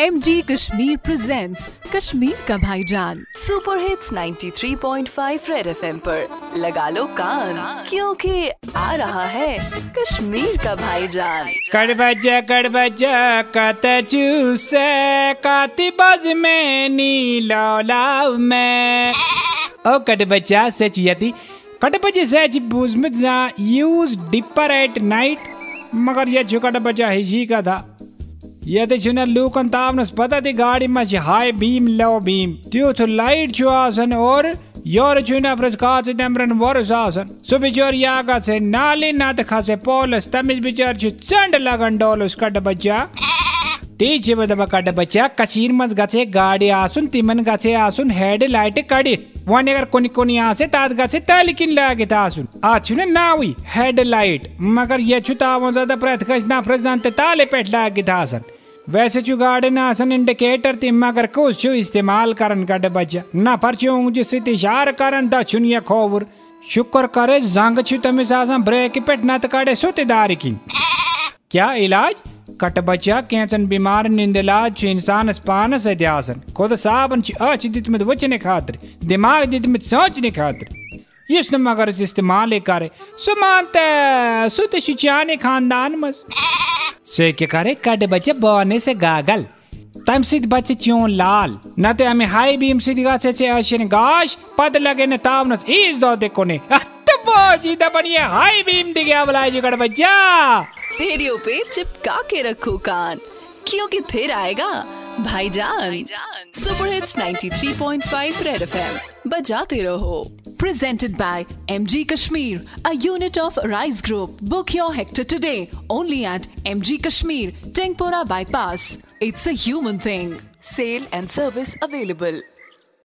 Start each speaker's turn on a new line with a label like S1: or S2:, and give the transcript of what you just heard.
S1: M G Kashmir presents Kashmir का भाईजान
S2: super hits 93.5 red FM पर। लगा लो कान क्योंकि आ रहा है कश्मीर का भाईजान।
S3: कर बजा कर बजा कत चूसे काती बज में नीला में। ओ कट बच्चा सच यति। कट बच्चे सच बुझ में जा। यूज़ डिपर एट नाइट मगर ये जो बच्चा हिजी का था। ये तो छुना लूकन तावनस पता थी गाड़ी में हाई बीम लो बीम त्यो तो लाइट आसन और योर छुना प्रस काच नम्रन वरस आसन। सो बिचार यागा से नाली ना त खासे पोलस तमिस बिचार चंड लगन डोलस कट बच्चा। तीच बदबा कट बच्चा कशीर मज गचे गाड़ी आसुन, तिमन गचे आसुन, हेड लाइट कड़ी। वन अगर कोनी कोनी आसे तात गचे तालिकिन लागे तासुन आछु न नावी, हेड लाइट। मगर ये छु तावो ज़्यादा प्रथ कस ना प्रजान ते ताले पेट लागत तासन वैसे छु गाड़ी ना आसन इंडिकेटर ति मगर कुछ छु इस्तेमाल करन कट बच्चा ना परचो जिससे इशार करन द छुन ये खोवर शुक्र करे जंग छु तमिस आसन ब्रेक पेट ना कड़े सुतेदार की क्या इलाज कट बच्चा कैंचन बीमार निंदलाज छु इंसान पानस अध्यासन खुद साबन छु अच दितमत वचने खातिर दिमाग दितमत सोचने खातिर यस न मगर इस्तेमाल करे सो मानते सुत शुचाने खानदान मस के करे कट बच्चे बोने से गागल तम लाल से अशन गाश पद लगे न तावनस इस दो देखो ने बोजी द बढ़िया हाई बीम दिखे अबलाय जो कट बच्चा
S2: रेडियो पे चिपका के रखो कान क्योंकि फिर आएगा भाईजान हिट्स 93.5 रेड एफएम बजाते रहो
S1: presented by MG Kashmir, a unit of Rise Group. Book your hector today only at MG Kashmir, Tengpora Bypass. It's a human thing.
S2: Sale and service available.